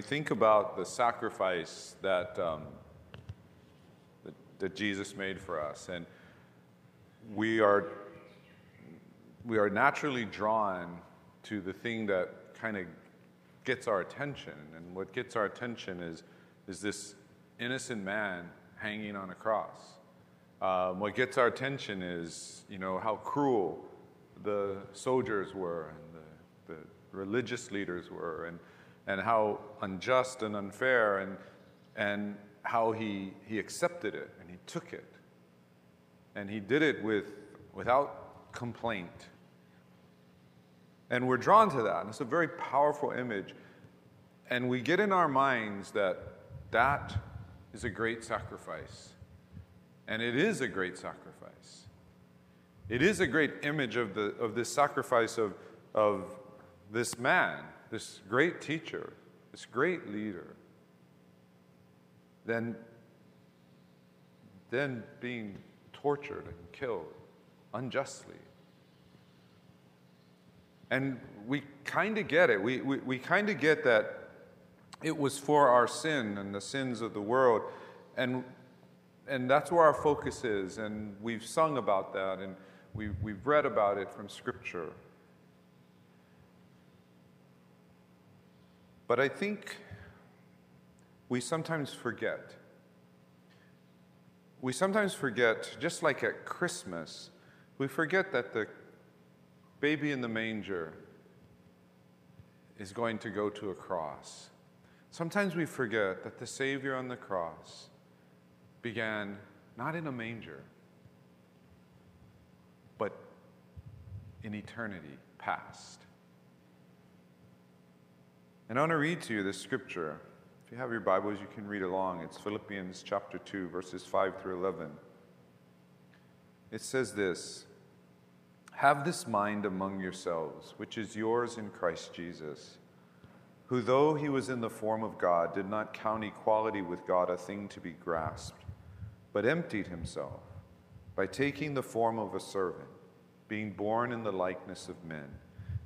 we think about the sacrifice that, um, that, that Jesus made for us, and we are, we are naturally drawn to the thing that kind of gets our attention. And what gets our attention is, is this innocent man hanging on a cross. Um, what gets our attention is, you know, how cruel the soldiers were and the, the religious leaders were, and, and how unjust and unfair, and, and how he, he accepted it and he took it. And he did it with, without complaint. And we're drawn to that. And it's a very powerful image. And we get in our minds that that is a great sacrifice. And it is a great sacrifice. It is a great image of, the, of this sacrifice of, of this man, this great teacher, this great leader, then, then being tortured and killed unjustly. And we kind of get it. We, we, we kind of get that it was for our sin and the sins of the world. And, and that's where our focus is. And we've sung about that and we, we've read about it from Scripture. But I think we sometimes forget. We sometimes forget, just like at Christmas, we forget that the baby in the manger is going to go to a cross. Sometimes we forget that the Savior on the cross began not in a manger, but in eternity past. And I want to read to you this scripture. If you have your Bibles, you can read along. It's Philippians chapter 2, verses 5 through 11. It says this Have this mind among yourselves, which is yours in Christ Jesus who, though he was in the form of God, did not count equality with God a thing to be grasped, but emptied himself by taking the form of a servant, being born in the likeness of men.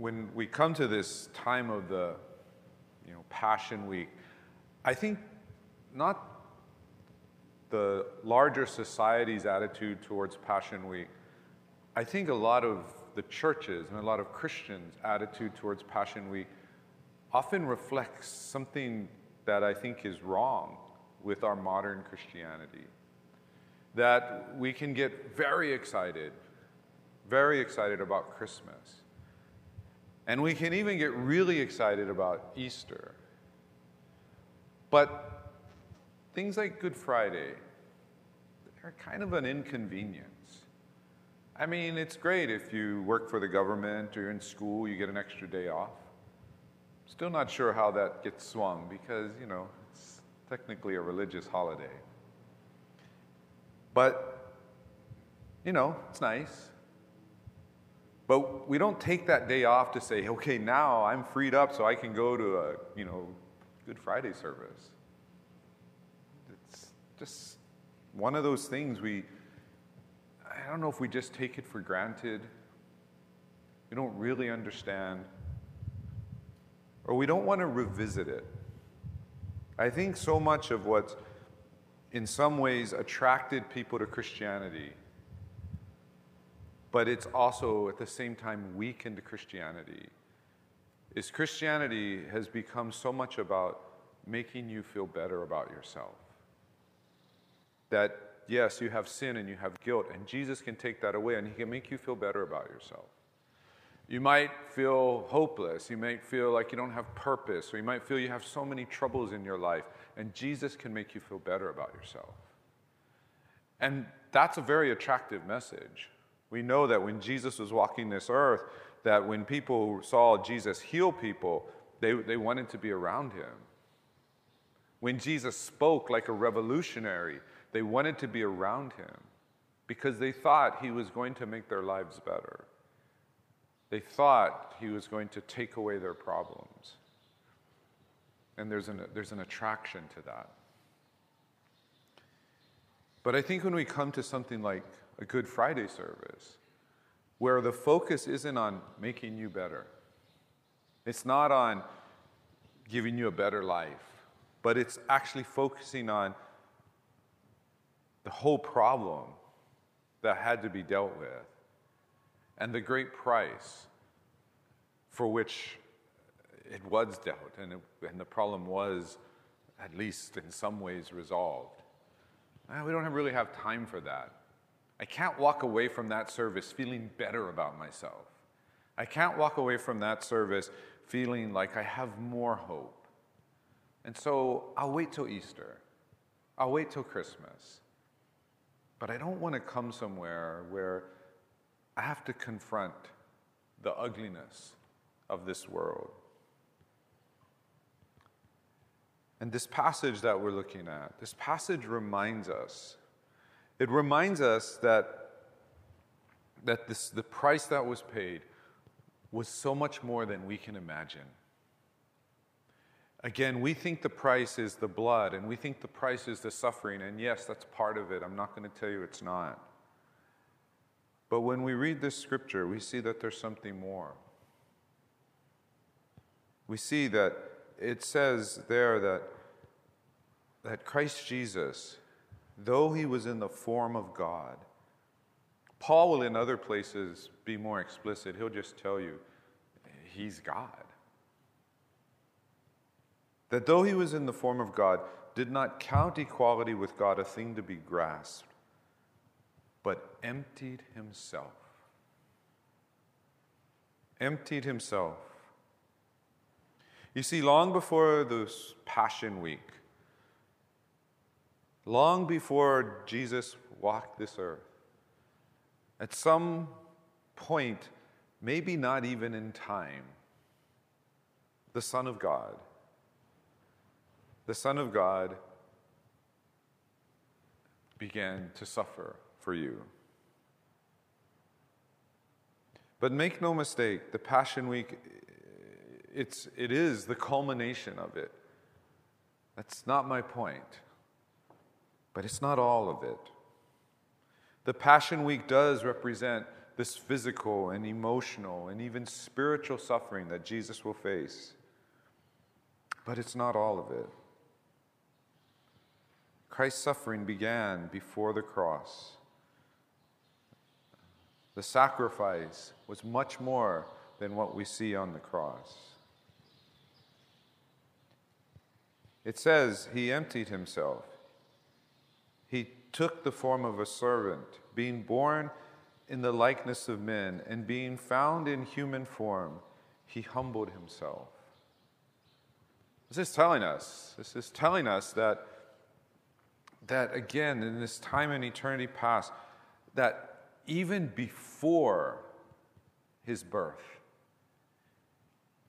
When we come to this time of the you know, Passion Week, I think not the larger society's attitude towards Passion Week, I think a lot of the churches and a lot of Christians' attitude towards Passion Week often reflects something that I think is wrong with our modern Christianity. That we can get very excited, very excited about Christmas. And we can even get really excited about Easter. But things like Good Friday are kind of an inconvenience. I mean, it's great if you work for the government or you're in school, you get an extra day off. Still not sure how that gets swung because, you know, it's technically a religious holiday. But, you know, it's nice. But we don't take that day off to say, okay, now I'm freed up so I can go to a, you know, Good Friday service. It's just one of those things we, I don't know if we just take it for granted. We don't really understand or we don't want to revisit it. I think so much of what, in some ways, attracted people to Christianity, but it's also at the same time weakened Christianity, is Christianity has become so much about making you feel better about yourself. That, yes, you have sin and you have guilt, and Jesus can take that away and he can make you feel better about yourself. You might feel hopeless. You might feel like you don't have purpose, or you might feel you have so many troubles in your life, and Jesus can make you feel better about yourself. And that's a very attractive message. We know that when Jesus was walking this earth, that when people saw Jesus heal people, they, they wanted to be around him. When Jesus spoke like a revolutionary, they wanted to be around him because they thought he was going to make their lives better. They thought he was going to take away their problems. And there's an, there's an attraction to that. But I think when we come to something like a Good Friday service, where the focus isn't on making you better, it's not on giving you a better life, but it's actually focusing on the whole problem that had to be dealt with and the great price for which it was dealt and, it, and the problem was, at least in some ways, resolved. Uh, we don't really have time for that. I can't walk away from that service feeling better about myself. I can't walk away from that service feeling like I have more hope. And so I'll wait till Easter. I'll wait till Christmas. But I don't want to come somewhere where I have to confront the ugliness of this world. And this passage that we're looking at, this passage reminds us, it reminds us that, that this, the price that was paid was so much more than we can imagine. Again, we think the price is the blood, and we think the price is the suffering, and yes, that's part of it. I'm not going to tell you it's not. But when we read this scripture, we see that there's something more. We see that it says there that, that Christ Jesus, though he was in the form of God, Paul will in other places be more explicit. He'll just tell you, he's God that though he was in the form of God, did not count equality with God a thing to be grasped, but emptied himself. Emptied himself. You see, long before this Passion Week, long before Jesus walked this earth, at some point, maybe not even in time, the Son of God the Son of God began to suffer for you. But make no mistake, the Passion Week, it's, it is the culmination of it. That's not my point. But it's not all of it. The Passion Week does represent this physical and emotional and even spiritual suffering that Jesus will face. But it's not all of it. Christ's suffering began before the cross. The sacrifice was much more than what we see on the cross. It says he emptied himself. He took the form of a servant, being born in the likeness of men, and being found in human form, he humbled himself. This is telling us, this is telling us that that again, in this time and eternity past, that even before his birth,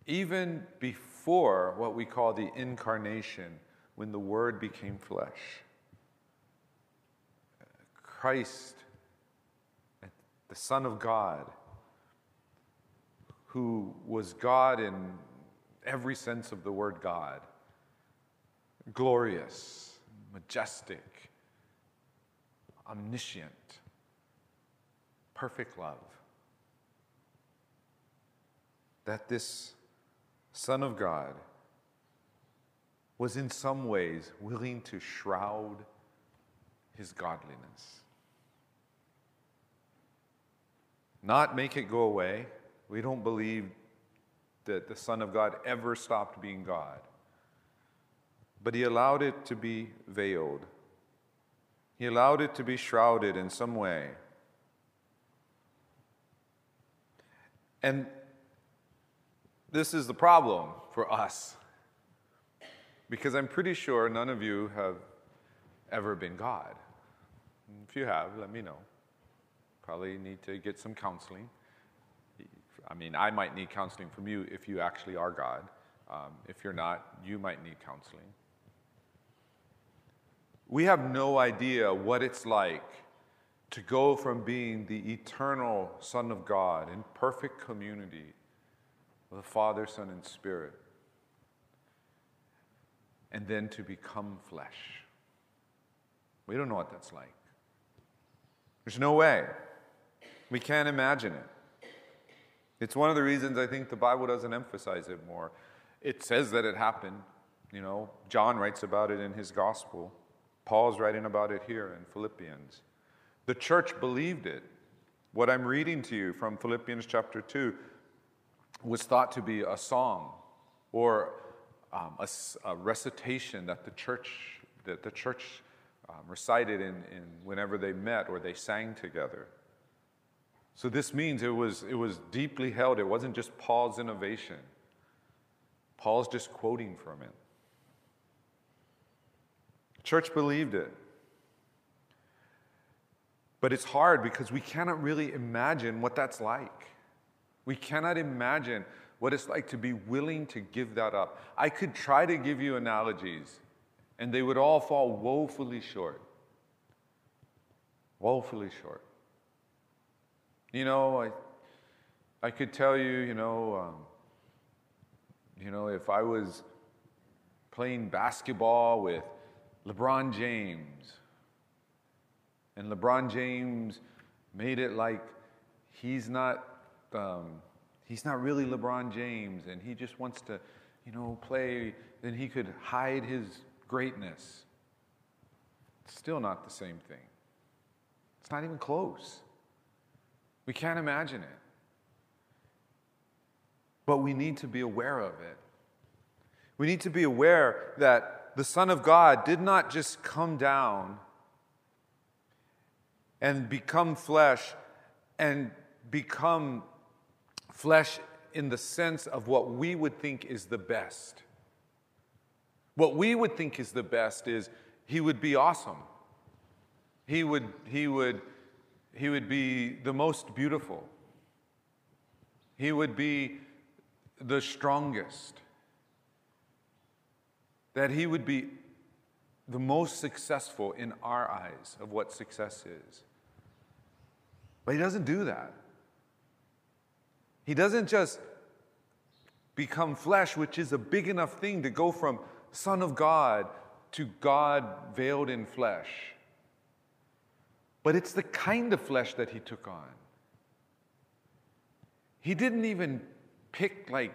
even before what we call the incarnation, when the Word became flesh, Christ, the Son of God, who was God in every sense of the word God, glorious, majestic, omniscient, perfect love. That this Son of God was in some ways willing to shroud his godliness. Not make it go away. We don't believe that the Son of God ever stopped being God but he allowed it to be veiled. He allowed it to be shrouded in some way. And this is the problem for us. Because I'm pretty sure none of you have ever been God. If you have, let me know. Probably need to get some counseling. I mean, I might need counseling from you if you actually are God. Um, if you're not, you might need counseling. We have no idea what it's like to go from being the eternal Son of God in perfect community with the Father, Son, and Spirit, and then to become flesh. We don't know what that's like. There's no way. We can't imagine it. It's one of the reasons I think the Bible doesn't emphasize it more. It says that it happened. You know, John writes about it in his gospel. Paul's writing about it here in Philippians. The church believed it. What I'm reading to you from Philippians chapter 2 was thought to be a song or um, a, a, recitation that the church, that the church um, recited in, in whenever they met or they sang together. So this means it was, it was deeply held. It wasn't just Paul's innovation. Paul's just quoting from it. Church believed it. But it's hard because we cannot really imagine what that's like. We cannot imagine what it's like to be willing to give that up. I could try to give you analogies, and they would all fall woefully short. Woefully short. You know, I, I could tell you, you know, um, you know, if I was playing basketball with LeBron James, and LeBron James made it like he's not, um, he's not really LeBron James, and he just wants to, you know, play. Then he could hide his greatness. It's still not the same thing. It's not even close. We can't imagine it. But we need to be aware of it. We need to be aware that the Son of God did not just come down and become flesh and become flesh in the sense of what we would think is the best. What we would think is the best is he would be awesome. He would, he would, he would be the most beautiful. He would be the strongest. That he would be the most successful in our eyes of what success is. But he doesn't do that. He doesn't just become flesh, which is a big enough thing to go from Son of God to God veiled in flesh. But it's the kind of flesh that he took on. He didn't even pick, like,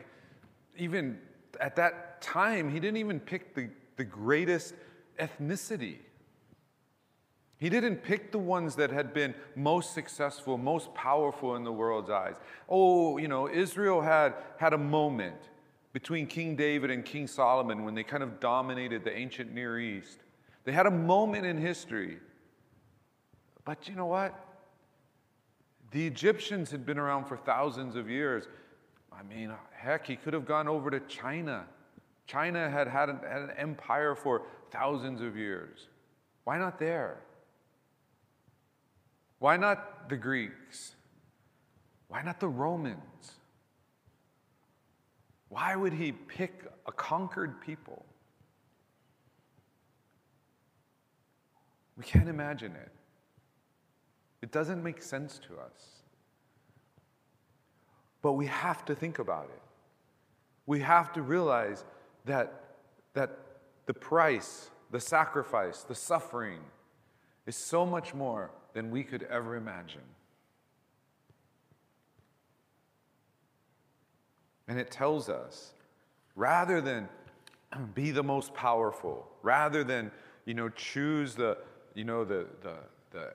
even at that time, he didn't even pick the, the greatest ethnicity. He didn't pick the ones that had been most successful, most powerful in the world's eyes. Oh, you know, Israel had, had a moment between King David and King Solomon when they kind of dominated the ancient Near East. They had a moment in history. But you know what? The Egyptians had been around for thousands of years. I mean, heck, he could have gone over to China. China had had an, had an empire for thousands of years. Why not there? Why not the Greeks? Why not the Romans? Why would he pick a conquered people? We can't imagine it. It doesn't make sense to us. But we have to think about it. We have to realize that, that the price, the sacrifice, the suffering is so much more than we could ever imagine. And it tells us rather than be the most powerful, rather than you know, choose the, you know, the, the, the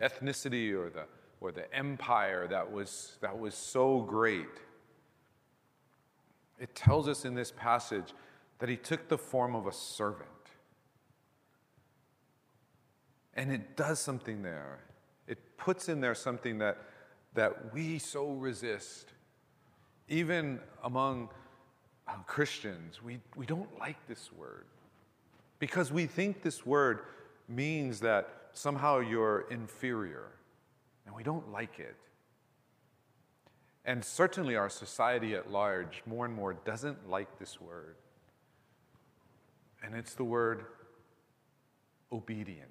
ethnicity or the, or the empire that was, that was so great, it tells us in this passage that he took the form of a servant. And it does something there. It puts in there something that, that we so resist. Even among Christians, we, we don't like this word because we think this word means that somehow you're inferior, and we don't like it. And certainly our society at large, more and more, doesn't like this word. And it's the word obedient.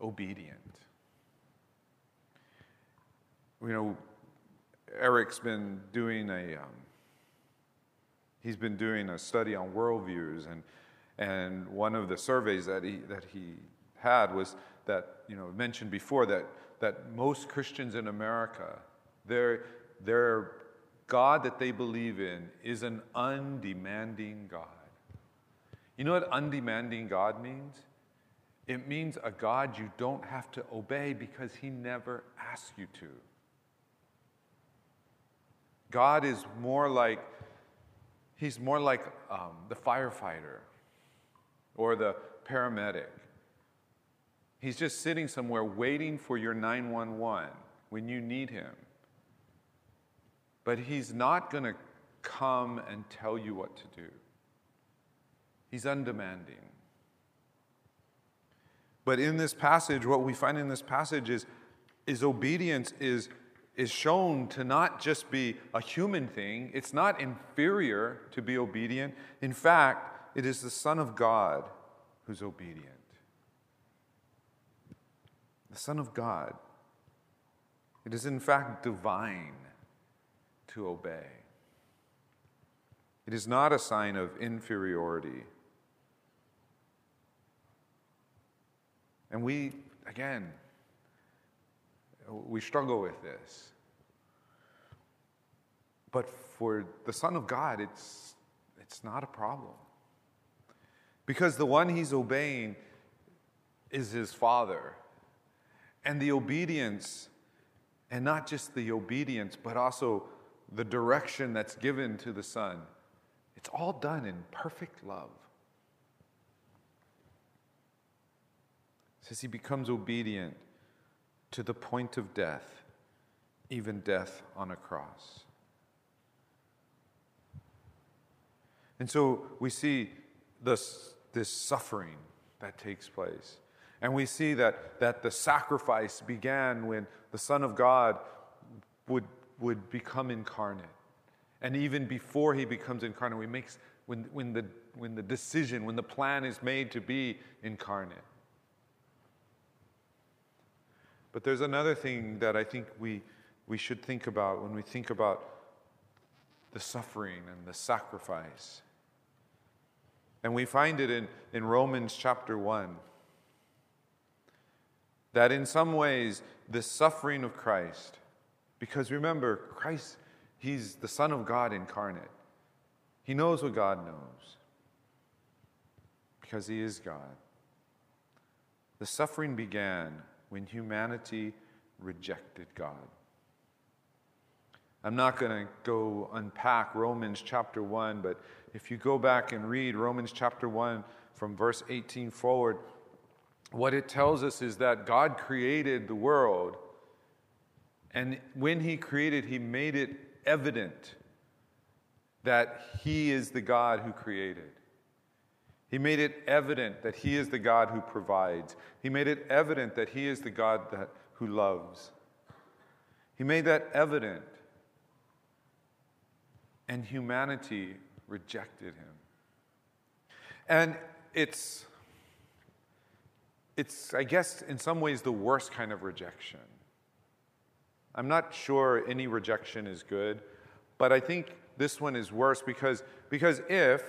Obedient. You know, Eric's been doing a, um, he's been doing a study on worldviews, and, and one of the surveys that he, that he had was that, you know, mentioned before that, that most Christians in America, their, their God that they believe in is an undemanding God. You know what undemanding God means? It means a God you don't have to obey because he never asks you to. God is more like, he's more like um, the firefighter or the paramedic. He's just sitting somewhere waiting for your 911 when you need him. But he's not going to come and tell you what to do. He's undemanding. But in this passage, what we find in this passage is, is obedience is, is shown to not just be a human thing, it's not inferior to be obedient. In fact, it is the Son of God who's obedient. The Son of God. It is, in fact, divine to obey. It is not a sign of inferiority. And we, again, we struggle with this. But for the Son of God, it's, it's not a problem. Because the one he's obeying is his Father. And the obedience, and not just the obedience, but also the direction that's given to the Son, it's all done in perfect love. says he becomes obedient to the point of death, even death on a cross. And so we see this, this suffering that takes place. And we see that, that the sacrifice began when the Son of God would, would become incarnate. And even before he becomes incarnate, we makes, when, when, the, when the decision, when the plan is made to be incarnate. But there's another thing that I think we, we should think about when we think about the suffering and the sacrifice. And we find it in, in Romans chapter 1 that in some ways, the suffering of Christ, because remember, Christ, He's the Son of God incarnate. He knows what God knows because He is God. The suffering began when humanity rejected God. I'm not going to go unpack Romans chapter 1, but if you go back and read Romans chapter 1 from verse 18 forward, what it tells us is that God created the world, and when He created, He made it evident that He is the God who created. He made it evident that He is the God who provides. He made it evident that He is the God that, who loves. He made that evident. And humanity rejected Him. And it's, it's, I guess, in some ways, the worst kind of rejection. I'm not sure any rejection is good, but I think this one is worse because, because if,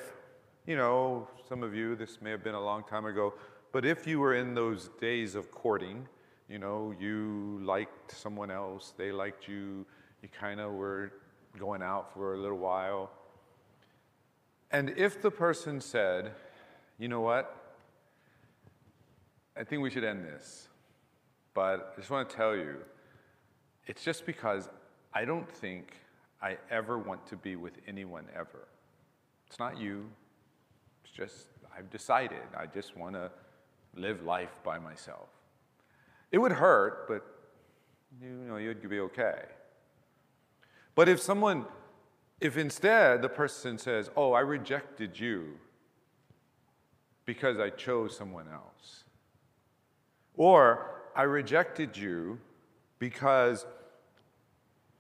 you know, some of you, this may have been a long time ago, but if you were in those days of courting, you know, you liked someone else, they liked you, you kind of were going out for a little while. And if the person said, you know what, I think we should end this, but I just want to tell you, it's just because I don't think I ever want to be with anyone ever. It's not you, it's just, I've decided, I just want to live life by myself. It would hurt, but you know, you'd be okay. But if someone, if instead the person says, Oh, I rejected you because I chose someone else, or I rejected you because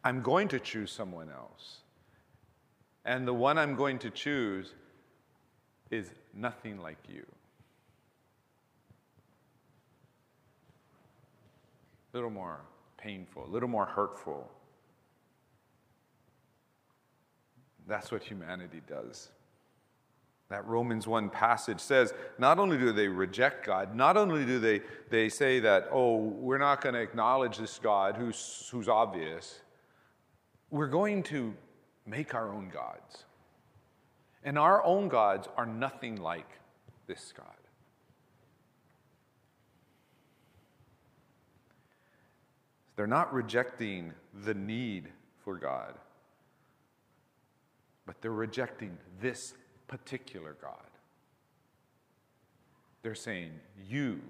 I'm going to choose someone else, and the one I'm going to choose is nothing like you. A little more painful, a little more hurtful. That's what humanity does. That Romans 1 passage says not only do they reject God, not only do they, they say that, oh, we're not going to acknowledge this God who's, who's obvious, we're going to make our own gods. And our own gods are nothing like this God. They're not rejecting the need for God, but they're rejecting this particular God. They're saying, You.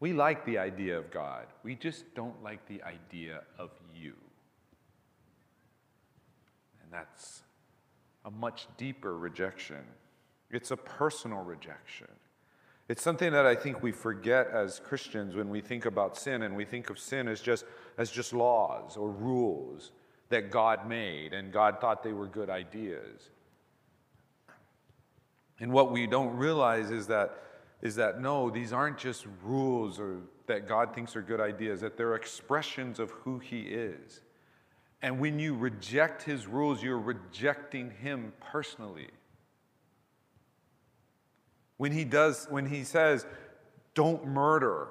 We like the idea of God, we just don't like the idea of you. And that's a much deeper rejection. It's a personal rejection. It's something that I think we forget as Christians when we think about sin and we think of sin as just, as just laws or rules that God made and God thought they were good ideas. And what we don't realize is that, is that no, these aren't just rules or that God thinks are good ideas, that they're expressions of who He is. And when you reject His rules, you're rejecting Him personally. When He does, when He says, don't murder,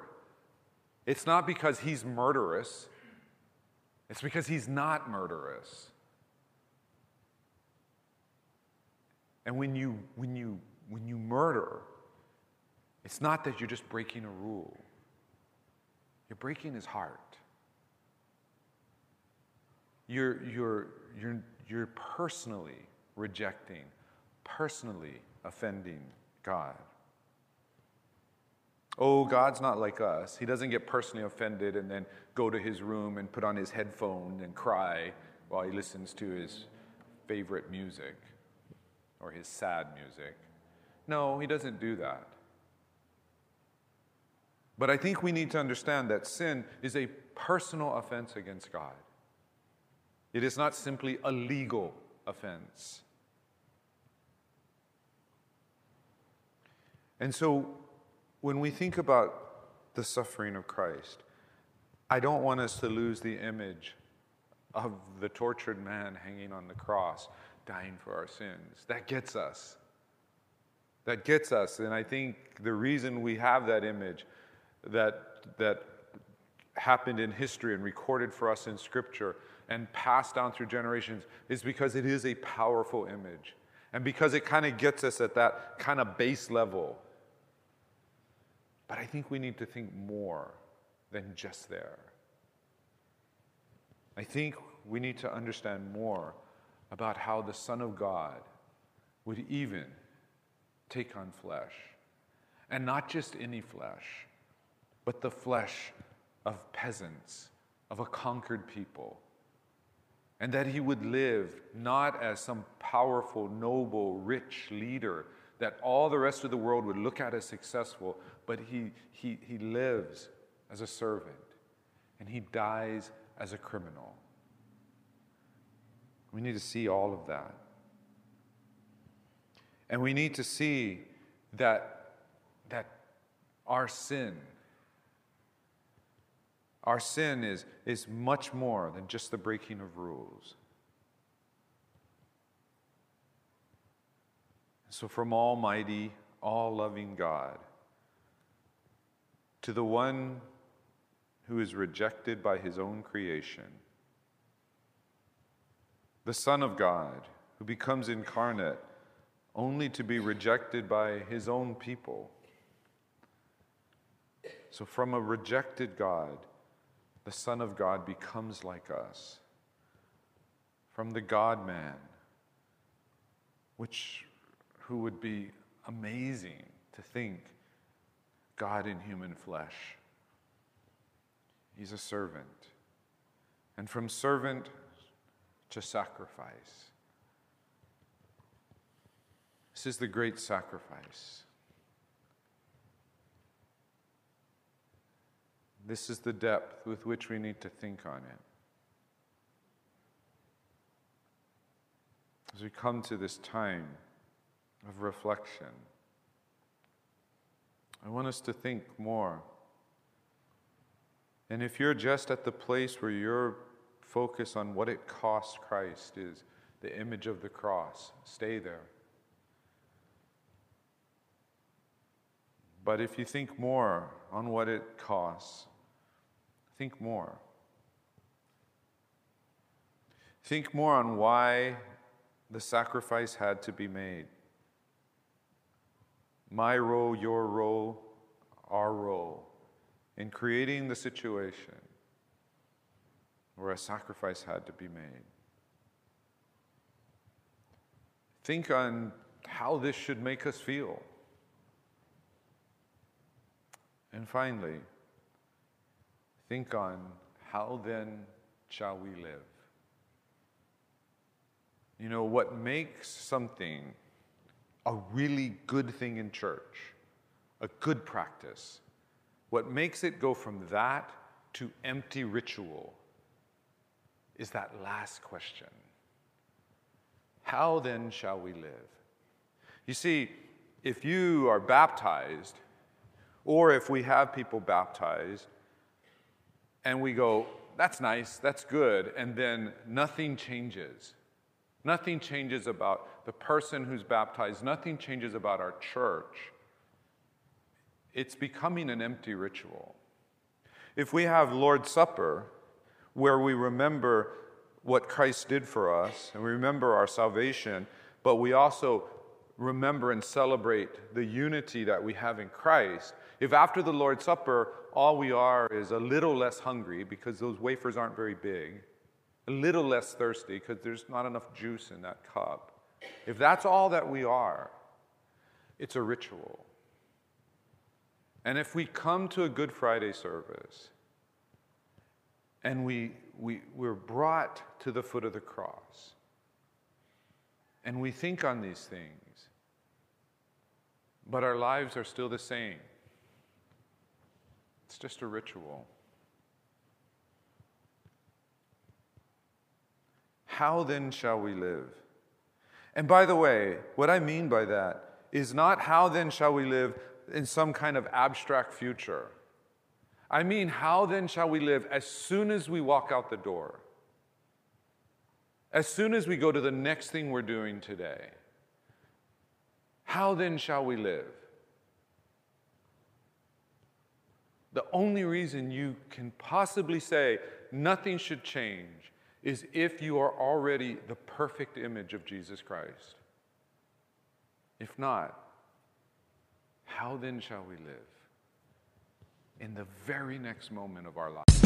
it's not because He's murderous, it's because He's not murderous. And when you, when you, when you murder, it's not that you're just breaking a rule, you're breaking his heart. You're, you're, you're, you're personally rejecting, personally offending God. Oh, God's not like us. He doesn't get personally offended and then go to his room and put on his headphone and cry while he listens to his favorite music or his sad music. No, he doesn't do that. But I think we need to understand that sin is a personal offense against God. It is not simply a legal offense. And so when we think about the suffering of Christ, I don't want us to lose the image of the tortured man hanging on the cross dying for our sins. That gets us. That gets us. And I think the reason we have that image that, that happened in history and recorded for us in Scripture and passed down through generations is because it is a powerful image. And because it kind of gets us at that kind of base level. But I think we need to think more than just there. I think we need to understand more about how the Son of God would even take on flesh. And not just any flesh, but the flesh of peasants, of a conquered people. And that he would live not as some powerful, noble, rich leader that all the rest of the world would look at as successful, but he, he, he lives as a servant and he dies as a criminal. We need to see all of that. And we need to see that, that our sin, our sin is, is much more than just the breaking of rules. So, from Almighty, all loving God, to the one who is rejected by his own creation, the Son of God, who becomes incarnate only to be rejected by his own people. So, from a rejected God, the Son of God becomes like us. From the God man, which who would be amazing to think God in human flesh. He's a servant. And from servant to sacrifice. This is the great sacrifice. This is the depth with which we need to think on it. As we come to this time of reflection, I want us to think more And if you're just at the place where your focus on what it costs Christ is the image of the cross, stay there. But if you think more on what it costs, think more. Think more on why the sacrifice had to be made. My role, your role, our role in creating the situation where a sacrifice had to be made. Think on how this should make us feel. And finally, think on how then shall we live? You know, what makes something a really good thing in church, a good practice, what makes it go from that to empty ritual is that last question How then shall we live? You see, if you are baptized, or if we have people baptized, and we go, that's nice, that's good, and then nothing changes. Nothing changes about the person who's baptized, nothing changes about our church. It's becoming an empty ritual. If we have Lord's Supper, where we remember what Christ did for us and we remember our salvation, but we also remember and celebrate the unity that we have in Christ, if after the Lord's Supper all we are is a little less hungry because those wafers aren't very big, a little less thirsty because there's not enough juice in that cup, if that's all that we are, it's a ritual. And if we come to a Good Friday service and we, we, we're brought to the foot of the cross and we think on these things, but our lives are still the same, it's just a ritual. How then shall we live? And by the way, what I mean by that is not how then shall we live in some kind of abstract future. I mean, how then shall we live as soon as we walk out the door? As soon as we go to the next thing we're doing today? How then shall we live? The only reason you can possibly say nothing should change is if you are already the perfect image of Jesus Christ. If not, how then shall we live? In the very next moment of our life.